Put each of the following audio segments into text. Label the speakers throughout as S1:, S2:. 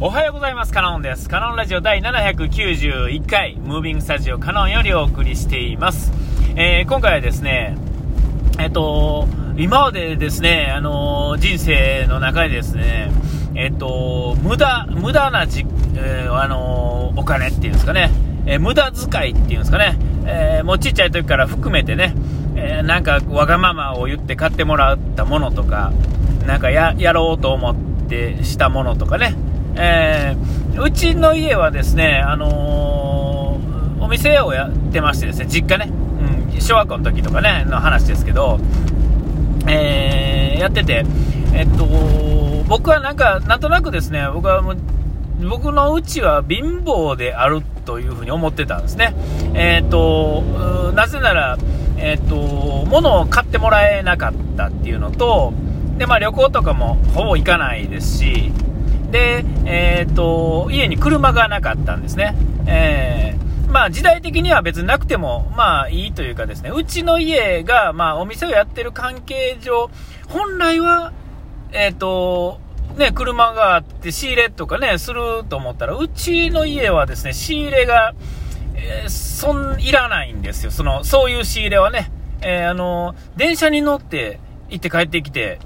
S1: おはようございます。カノンです。カノンラジオ第791回、ムービングスタジオカノンよりお送りしています。えー、今回はですね、えっと、今までですね、あの、人生の中でですね、えっと、無駄、無駄なじ、えー、あのお金っていうんですかね、え無駄遣いっていうんですかね、えもうちっちゃい時から含めてね、えなんかわがままを言って買ってもらったものとか、なんかややろうと思ってしたものとかね、えー、うちの家はですね、あのー、お店をやってましてですね、実家ね、うん、小学校の時とかね、の話ですけど、えー、やってて、えっと、僕はなんか、なんとなくですね、僕はもう、僕のうちは貧乏であるというふうに思ってたんですね。えっと、なぜなら、えっと、物を買ってもらえなかったっていうのと、で、まあ旅行とかもほぼ行かないですし、で、えー、っと、家に車がなかったんですね。えー、まあ時代的には別になくても、まあいいというかですね、うちの家が、まあお店をやってる関係上、本来は、えー、っと、ね、車があって仕入れとかね、すると思ったら、うちの家はですね、仕入れが、えー、そん、いらないんですよ。その、そういう仕入れはね。えー、あの、電車に乗って行って帰ってきて、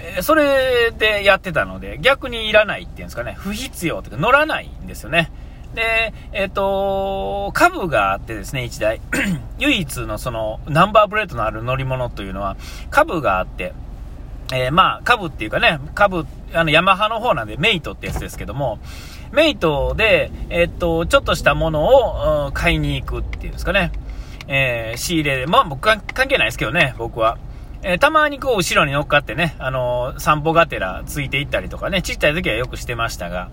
S1: えそれでやってたので、逆にいらないっていうんですかね、不必要というか乗らないんですよね。で、えっ、ー、と、株があってですね、1台。唯一のその、ナンバープレートのある乗り物というのは、株があって、えー、まあ、株っていうかね、株、あの、ヤマハの方なんで、メイトってやつですけども、メイトで、えっ、ー、と、ちょっとしたものを、買いに行くっていうんですかね。えー、仕入れで、まあ僕は関係ないですけどね、僕は。えー、たまにこう後ろに乗っかってね、あのー、散歩がてらついていったりとかね、ちっちゃい時はよくしてましたが、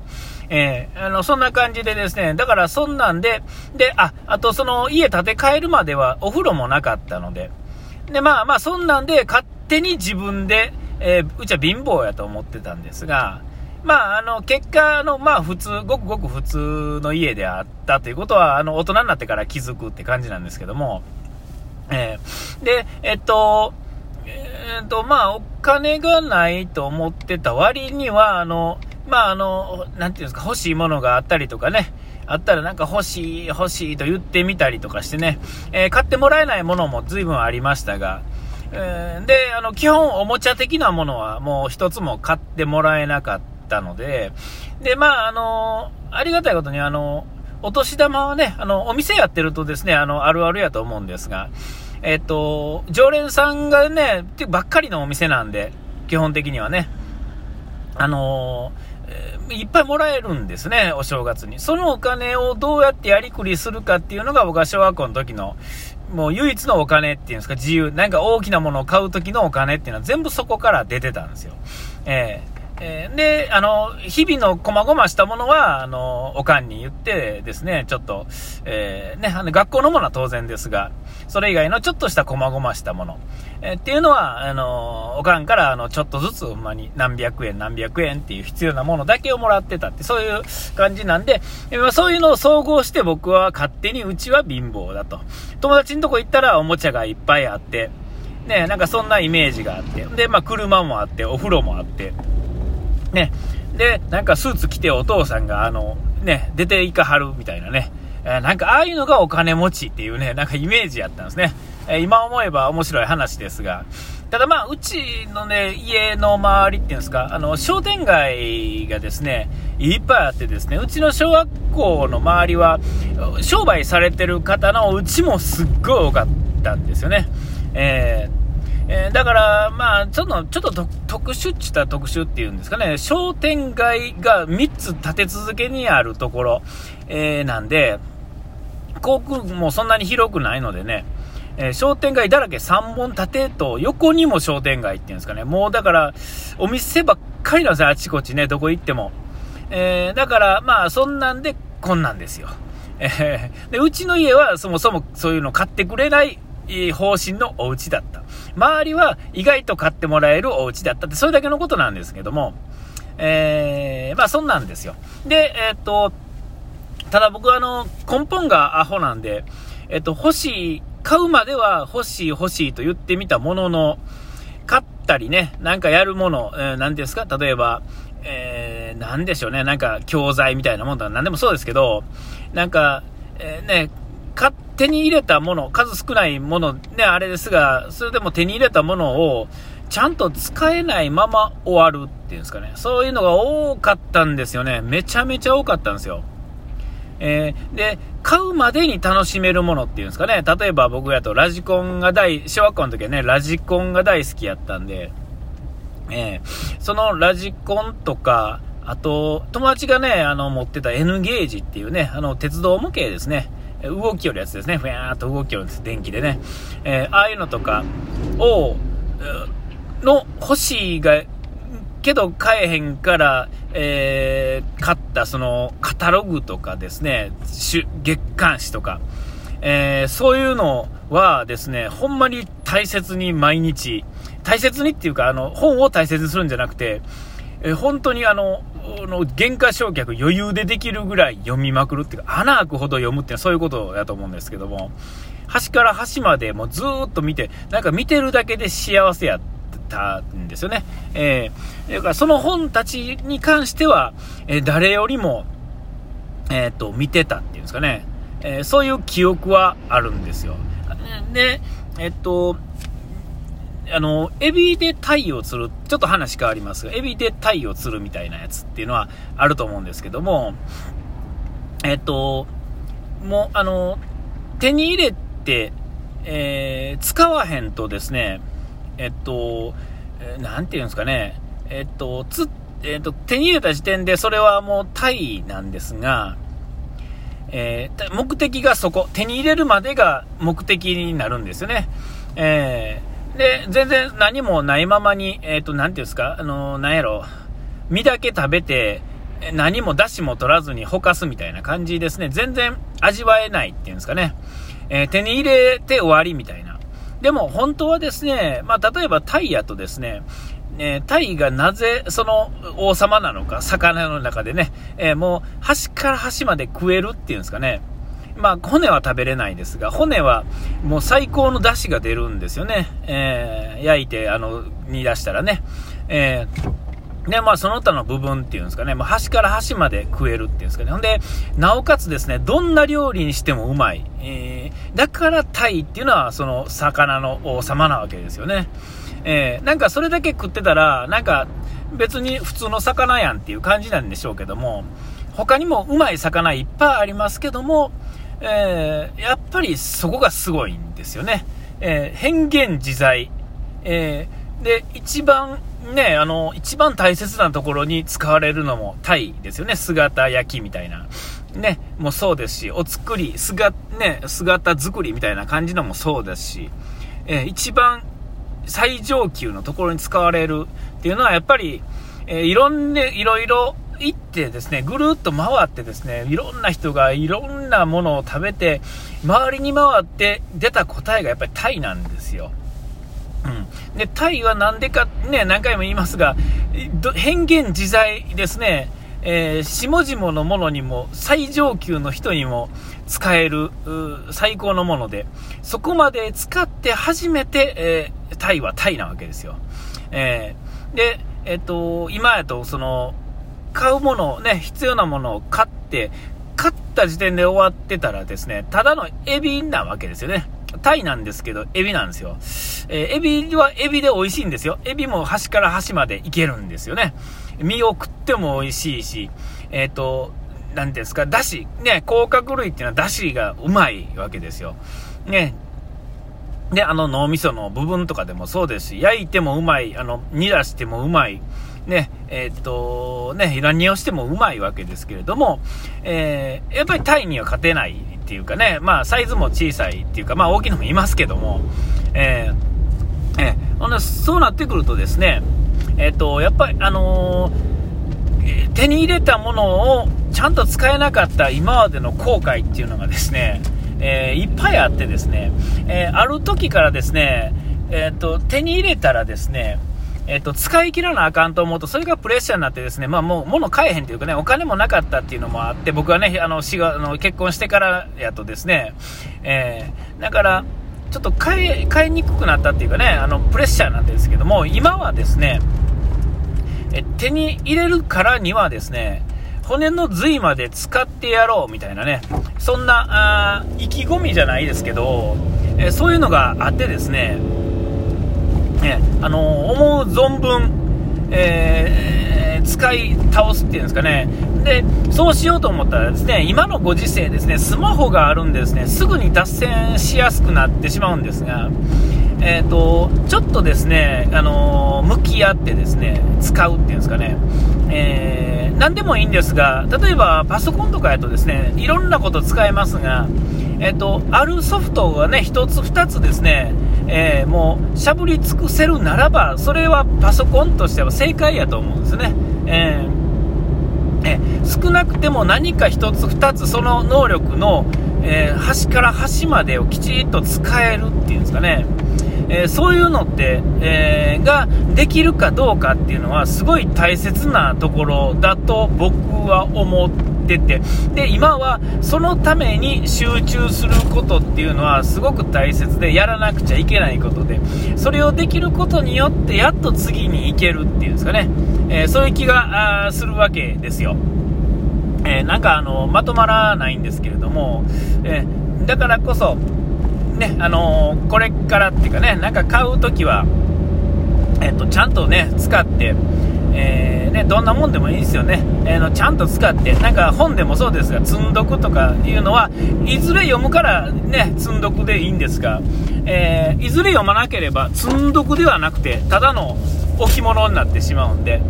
S1: えー、あの、そんな感じでですね、だからそんなんで、で、あ、あとその家建て替えるまではお風呂もなかったので、で、まあまあそんなんで勝手に自分で、えー、うちは貧乏やと思ってたんですが、まあ、あの、結果、の、まあ、普通、ごくごく普通の家であったということは、あの、大人になってから気づくって感じなんですけども、えー、で、えっと、えー、と、まあ、お金がないと思ってた割には、あの、まあ、あの、なんていうんですか、欲しいものがあったりとかね、あったらなんか欲しい、欲しいと言ってみたりとかしてね、えー、買ってもらえないものも随分ありましたが、えー、で、あの、基本おもちゃ的なものはもう一つも買ってもらえなかったので、で、まあ、あの、ありがたいことにあの、お年玉はね、あの、お店やってるとですね、あの、あるあるやと思うんですが、えっと、常連さんがねて、ばっかりのお店なんで、基本的にはね、あのー、いっぱいもらえるんですね、お正月に。そのお金をどうやってやりくりするかっていうのが僕は小学校の時の、もう唯一のお金っていうんですか、自由、なんか大きなものを買う時のお金っていうのは全部そこから出てたんですよ。ええー、で、あの、日々の細々したものは、あの、おかんに言ってですね、ちょっと、えー、ね、あの、学校のものは当然ですが、それ以外のちょっとした細々したもの、えー、っていうのは、あの、おかんから、あの、ちょっとずつ、ほんまに何百円何百円っていう必要なものだけをもらってたって、そういう感じなんで、えー、そういうのを総合して僕は勝手にうちは貧乏だと。友達のとこ行ったらおもちゃがいっぱいあって、ね、なんかそんなイメージがあって、で、まあ車もあって、お風呂もあって、ね。で、なんかスーツ着てお父さんが、あの、ね、出ていかはるみたいなね。え、なんかああいうのがお金持ちっていうね、なんかイメージやったんですね。え、今思えば面白い話ですが。ただまあ、うちのね、家の周りっていうんですか、あの、商店街がですね、いっぱいあってですね、うちの小学校の周りは、商売されてる方のうちもすっごい多かったんですよね。えーえー、だから、まあ、ちょっと、ちょっと特殊っちった特殊っていうんですかね、商店街が3つ立て続けにあるところ、えー、なんで、航空もそんなに広くないのでね、えー、商店街だらけ3本立てと横にも商店街っていうんですかね、もうだから、お店ばっかりなんですよ、あちこちね、どこ行っても。えー、だから、まあ、そんなんで、こんなんですよ。えー、で、うちの家はそもそもそういうの買ってくれない方針のお家だった。周りは意外と買ってもらえるお家だったって、それだけのことなんですけども、えー、まあそんなんですよ。で、えー、っと、ただ僕はあの、根本がアホなんで、えっと、欲しい、買うまでは欲しい欲しいと言ってみたものの、買ったりね、なんかやるもの、えー、何ですか例えば、えー、なんでしょうね、なんか教材みたいなもんだ、なんでもそうですけど、なんか、えー、ね、勝手に入れたもの、数少ないもの、ね、あれですが、それでも手に入れたものを、ちゃんと使えないまま終わるっていうんですかね。そういうのが多かったんですよね。めちゃめちゃ多かったんですよ。えー、で、買うまでに楽しめるものっていうんですかね。例えば僕やとラジコンが大、小学校の時はね、ラジコンが大好きやったんで、えー、そのラジコンとか、あと、友達がね、あの、持ってた N ゲージっていうね、あの、鉄道模型ですね。動きよるやつですね。ふやーっと動きよるんです。電気でね。えー、ああいうのとかを、の欲しいが、けど買えへんから、えー、買ったそのカタログとかですね、月刊誌とか、えー、そういうのはですね、ほんまに大切に毎日、大切にっていうか、あの、本を大切にするんじゃなくて、えー、本当にあの、の原価償却余裕でできるぐらい読みまくるっていうか、穴開くほど読むっていうのはそういうことだと思うんですけども、端から端までもうずっと見て、なんか見てるだけで幸せやたんですよね。えー、だからその本たちに関しては、えー、誰よりも、えっ、ー、と、見てたっていうんですかね。えー、そういう記憶はあるんですよ。で、えっと、あの、エビで鯛を釣る、ちょっと話変わりますが、エビで鯛を釣るみたいなやつっていうのはあると思うんですけども、えっと、もう、あの、手に入れて、えー、使わへんとですね、えっと、なんていうんですかね、えっと、つ、えっと、手に入れた時点でそれはもうタイなんですが、えー、目的がそこ、手に入れるまでが目的になるんですよね。えー、で、全然何もないままに、えっ、と、なんていうんですか、あの、なんやろ、身だけ食べて、何も出汁も取らずにほかすみたいな感じですね。全然味わえないっていうんですかね。え、手に入れて終わりみたいな。でも本当はですね、まあ、例えばタイやとですね、えー、タイがなぜその王様なのか、魚の中でね、えー、もう端から端まで食えるっていうんですかね。まあ、骨は食べれないですが、骨はもう最高の出汁が出るんですよね。えー、焼いて、あの、煮出したらね。えーで、まあ、その他の部分っていうんですかね、まあ、端から端まで食えるっていうんですかね。ほんで、なおかつですね、どんな料理にしてもうまい。えー、だからタイっていうのは、その、魚の王様なわけですよね。えー、なんかそれだけ食ってたら、なんか、別に普通の魚やんっていう感じなんでしょうけども、他にもうまい魚いっぱいありますけども、えー、やっぱりそこがすごいんですよね。えー、変幻自在。えー、で、一番ね、あの、一番大切なところに使われるのもタイですよね。姿焼きみたいな。ね、もそうですし、お作り、姿、ね、姿作りみたいな感じのもそうですし、えー、一番最上級のところに使われるっていうのはやっぱり、えー、いろんな、いろいろ行ってですね、ぐるっと回ってですね、いろんな人がいろんなものを食べて、周りに回って出た答えがやっぱりタイなんですよ。うん。で、タイはなんでか、ね、何回も言いますが、変幻自在ですね。えー、下々のものにも、最上級の人にも使える、最高のもので、そこまで使って初めて、えー、タイはタイなわけですよ。えー、で、えっ、と、今やと、その、買うもの、ね、必要なものを買って、買った時点で終わってたらですね、ただのエビなわけですよね。タイなんですけど、エビなんですよ。えー、エビはエビで美味しいんですよ。エビも端から端までいけるんですよね。身を食っても美味しいし、えっ、ー、と、なんですか、だし、ね、甲殻類っていうのはだしがうまいわけですよ。ね。で、あの脳みその部分とかでもそうですし、焼いてもうまい、あの、煮出してもうまい。ね、えっ、と、ね、何をしてもうまいわけですけれども、えー、やっぱりタイには勝てないっていうかね、まあ、サイズも小さいっていうか、まあ、大きいのもいますけども、えー、えー、そうなってくるとですね、えっ、と、やっぱり、あのー、手に入れたものをちゃんと使えなかった今までの後悔っていうのがですね、えー、いっぱいあってですね、えある時からですね、えっ、と、手に入れたらですね、えっと、使い切らなあかんと思うと、それがプレッシャーになってですね、まあもう、物買えへんというかね、お金もなかったっていうのもあって、僕はね、あの、死が、あの、結婚してからやとですね、えー、だから、ちょっと買い、買いにくくなったっていうかね、あの、プレッシャーなんですけども、今はですね、手に入れるからにはですね、骨の髄まで使ってやろうみたいなね、そんなあ意気込みじゃないですけど、えそういうのがあってですね、ねあの思う存分、えー、使い倒すっていうんですかね、でそうしようと思ったらですね今のご時世ですねスマホがあるんでですねすぐに脱線しやすくなってしまうんですが、えーと、ちょっとですね、あの向き合ってですね使うっていうんですかね、えー、何でもいいんですが例えばパソコンとかやとですねいろんなこと使えますが、えーと、あるソフトがね1つ2つですねえー、もうしゃぶり尽くせるならばそれはパソコンとしては正解やと思うんですね。えーえ少なくても何か1つ2つその能力の、えー、端から端までをきちっと使えるっていうんですかね、えー、そういうのって、えー、ができるかどうかっていうのはすごい大切なところだと僕は思ってて。で今はそのために集中することっていうのはすごく大切でやらなくちゃいけないことで。それをできることによってやっと次に行けるっていうんですかね、えそういう気がするわけですよ。え、なんかあのまとまらないんですけれども、え、だからこそ、ねあのー、これからっていうかね、なんか買うときは、えーと、ちゃんとね、使って、えー、ね、どんなもんでもいいですよね、えー、のちゃんと使って、なんか本でもそうですが、積んどくとかいうのは、いずれ読むからね、積んどくでいいんですが、えー、いずれ読まなければ、積んどくではなくて、ただの置物になってしまうんで、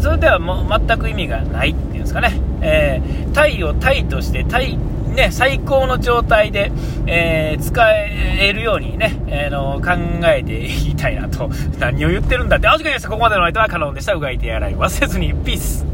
S1: それではもう全く意味がないっていうんですかね。えー、タイをタイとして、タイ、ね、最高の状態で、えー、使えるようにね、えー、の考えていきたいなと。何を言ってるんだって。お時間です。ここまでの相手はカノンでした。うがいて洗い忘れずに。ピース。